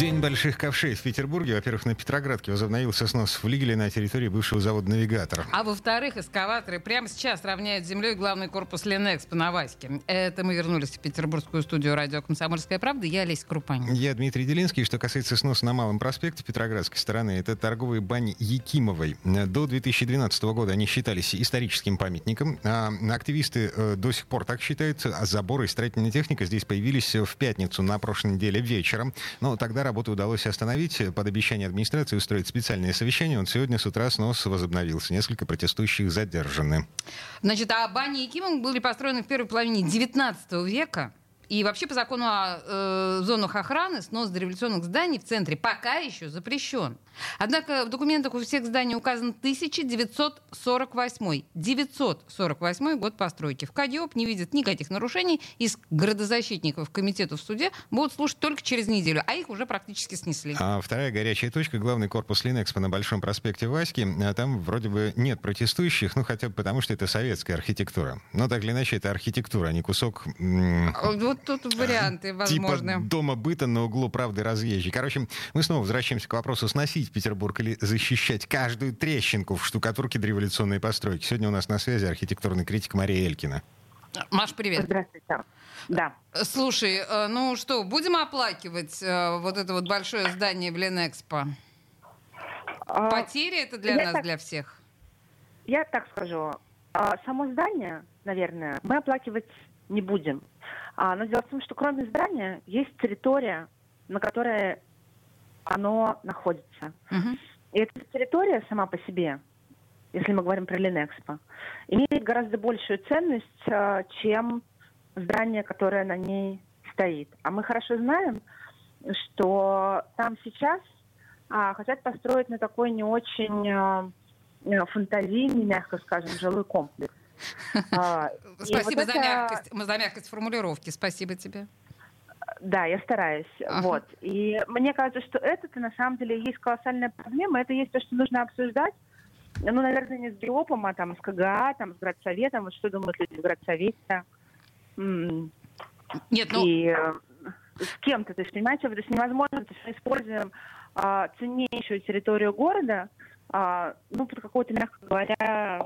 День больших ковшей в Петербурге. Во-первых, на Петроградке возобновился снос флигеля на территории бывшего завода «Навигатор». А во-вторых, эскаваторы прямо сейчас равняют землей главный корпус Ленэкспо на Ваське. Это мы вернулись в петербургскую студию радио «Комсомольская правда». Я Олеся Крупанин. Я Дмитрий Делинский. Что касается сноса на Малом проспекте Петроградской стороны, это торговые бани Якимовой. До 2012 года они считались историческим памятником. А активисты э, до сих пор так считают. А заборы и строительная техника здесь появились в пятницу на прошлой неделе вечером. Но тогда работу удалось остановить. Под обещание администрации устроить специальное совещание. Он сегодня с утра снос возобновился. Несколько протестующих задержаны. Значит, а бани Якимов были построены в первой половине 19 века. И вообще по закону о э, зонах охраны снос дореволюционных зданий в центре пока еще запрещен. Однако в документах у всех зданий указан 1948. 948 год постройки. В КАДИОП не видят никаких нарушений. Из градозащитников комитета в суде будут слушать только через неделю, а их уже практически снесли. А вторая горячая точка — главный корпус Линэкспо на Большом проспекте Васьки. А там вроде бы нет протестующих, ну хотя бы потому, что это советская архитектура. Но так или иначе, это архитектура, а не кусок... м, Вот тут варианты возможны. Типа дома быта на углу правды разъезжий. Короче, мы снова возвращаемся к вопросу, сносить Петербург или защищать каждую трещинку в штукатурке дореволюционной постройки. Сегодня у нас на связи архитектурный критик Мария Элькина. Маш, привет. Здравствуйте. Да. Слушай, э, ну что, будем оплакивать э, вот это вот большое здание в Ленэкспо? А, Потеря это для я нас, так- для всех? Я так скажу. А, Само здание, наверное, мы оплакивать не будем. А, Но дело в том, что кроме здания есть территория, на которой оно находится. Мгм. И эта территория сама по себе, если мы говорим про Ленэкспо, имеет гораздо большую ценность, а, чем здание, которое на ней стоит. А мы хорошо знаем, что там сейчас а, хотят построить на такой не очень а, фантазийный, мягко скажем, жилой комплекс. А, Спасибо за, это- мягкость, за мягкость формулировки. Спасибо тебе. Да, я стараюсь. Ага. Вот. И мне кажется, что это на самом деле есть колоссальная проблема. Это есть то, что нужно обсуждать. Ну, наверное, не с ГИОПом, а там с КГА, там с Градсоветом. Вот что думают люди в Градсовете. Нет, ну, И э, с кем-то, то есть, понимаете, то есть невозможно, то есть мы используем а, ценнейшую территорию города, а, ну, под какую-то, мягко говоря,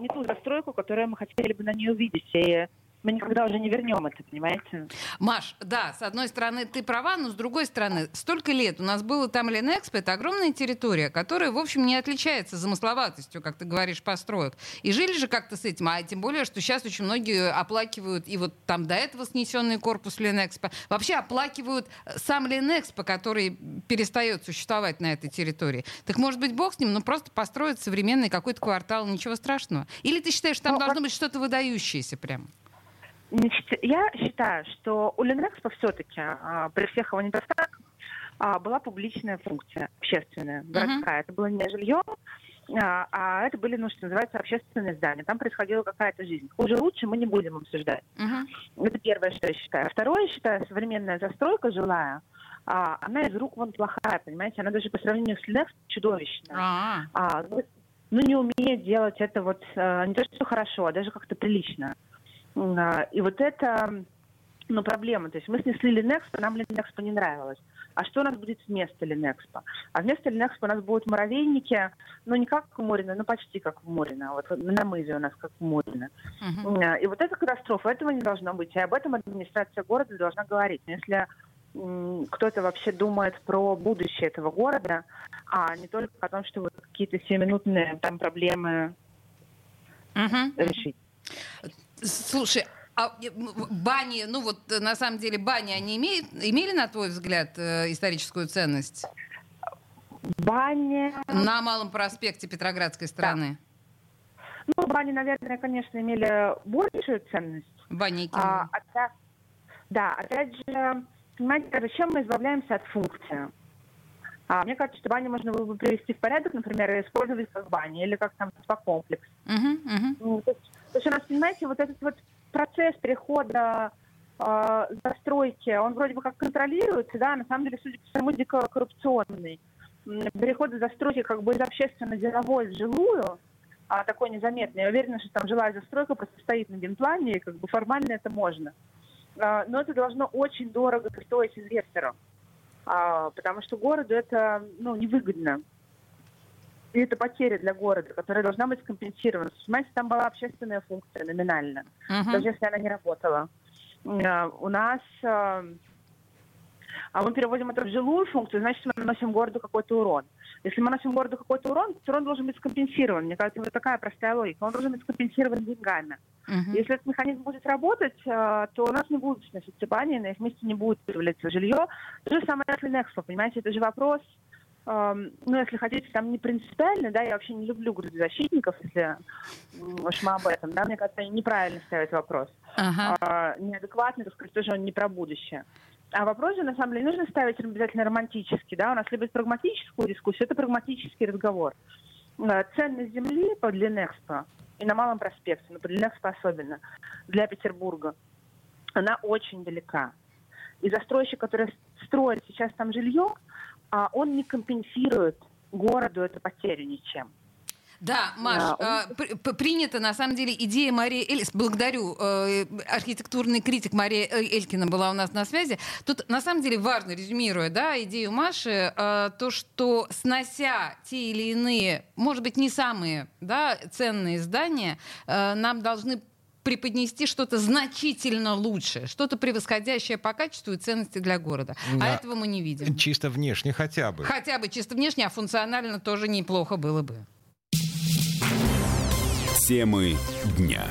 не ту застройку, которую мы хотели бы на ней увидеть. И мы никогда уже не вернем это, понимаете? Маш, да, с одной стороны ты права, но с другой стороны, столько лет у нас было там Ленэкспо, это огромная территория, которая, в общем, не отличается замысловатостью, как ты говоришь, построек. И жили же как-то с этим, а тем более, что сейчас очень многие оплакивают, и вот там до этого снесенный корпус Ленэкспо, вообще оплакивают сам Ленэкспо, который перестает существовать на этой территории. Так может быть, бог с ним, ну просто построить современный какой-то квартал, ничего страшного. Или ты считаешь, что там Ну, должно быть что-то выдающееся прям? Значит, я считаю, что у Ленэкспо все-таки при всех его недостатках а, была публичная функция, общественная, городская. Это было не жилье, а, а это были, ну, что называется, общественные здания. Там происходила какая-то жизнь. Хуже лучше мы не будем обсуждать. Мгм. Это первое, что я считаю. Второе, я считаю, современная застройка жилая, а, она из рук вон плохая, понимаете? Она даже по сравнению с Ленэкспо чудовищная. А, А, ну, ну, не умеет делать это вот э, не то, что хорошо, а даже как-то прилично. А, И вот это, ну, проблема. То есть мы снесли Ленэкспо, нам Ленэкспо не нравилось. А что у нас будет вместо Ленэкспо? А вместо Ленэкспо у нас будут муравейники, ну, не как в Мурино, но почти как в Мурино. Вот на мызе у нас как в Мурино. мгм. М, И вот эта катастрофа, этого не должно быть. И об этом администрация города должна говорить. Но если кто-то вообще думает про будущее этого города, а не только о том, что вот какие-то сиюминутные там проблемы Мгм. решить. Слушай, а э, бани, ну вот э, на самом деле бани, они имеют, имели, на твой взгляд, э, историческую ценность Бани... на Малом проспекте Петроградской стороны? Ну, бани, наверное, конечно, имели большую ценность. Бани А, опять- да, опять же, понимаете, зачем мы избавляемся от функции? А, мне кажется, что баню можно было бы привести в порядок, например, и использовать как баню или как там спа-комплекс. Мгм, мгм. Ну, То есть, то есть у нас, понимаете, вот этот вот процесс перехода э, застройки, он вроде бы как контролируется, да, на самом деле, судя по всему, дико коррупционный. Переход застройки как бы из общественно-деловой в жилую, а такой незаметный. Я уверена, что там жилая застройка просто стоит на генплане, и как бы формально это можно. А, но это должно очень дорого стоить инвестору, а, потому что городу это ну, невыгодно. И это потеря для города, которая должна быть компенсирована. Понимаете, там была общественная функция номинально, uh-huh. даже если она не работала. А, у нас а мы переводим это в жилую функцию, значит, мы наносим городу какой-то урон. Если мы наносим городу какой-то урон, то урон должен быть скомпенсирован. Мне кажется, вот такая простая логика. Он должен быть скомпенсирован деньгами. Uh-huh. Если этот механизм будет работать, э, то у нас не будут сноситься бани, на их месте не будет появляться жилье. То же самое с Ленэкспо, понимаете, это же вопрос эм, ну, если хотите, там не принципиально, да, я вообще не люблю грузозащитников, если уж мы об этом, да, мне кажется, они неправильно ставят вопрос. Uh-huh. А, неадекватный, так сказать, тоже он не про будущее. А вопрос же, на самом деле, нужно ставить обязательно романтический. Да? У нас либо прагматическую дискуссию, это прагматический разговор. Э, ценность земли по Длинэкспо и на Малом проспекте, но по Длинэкспо особенно, для Петербурга, она очень далека. И застройщик, который строит сейчас там жилье, а, он не компенсирует городу эту потерю ничем. Да, Маш, да. Э, принята на самом деле идея Марии Элис. Благодарю. Э, архитектурный критик Мария Элькина была у нас на связи. Тут на самом деле важно, резюмируя да, идею Маши, э, то, что снося те или иные, может быть, не самые да, ценные здания, э, нам должны преподнести что-то значительно лучше, что-то превосходящее по качеству и ценности для города. А да. А этого мы не видим. Чисто внешне хотя бы. Хотя бы чисто внешне, а функционально тоже неплохо было бы. Темы дня.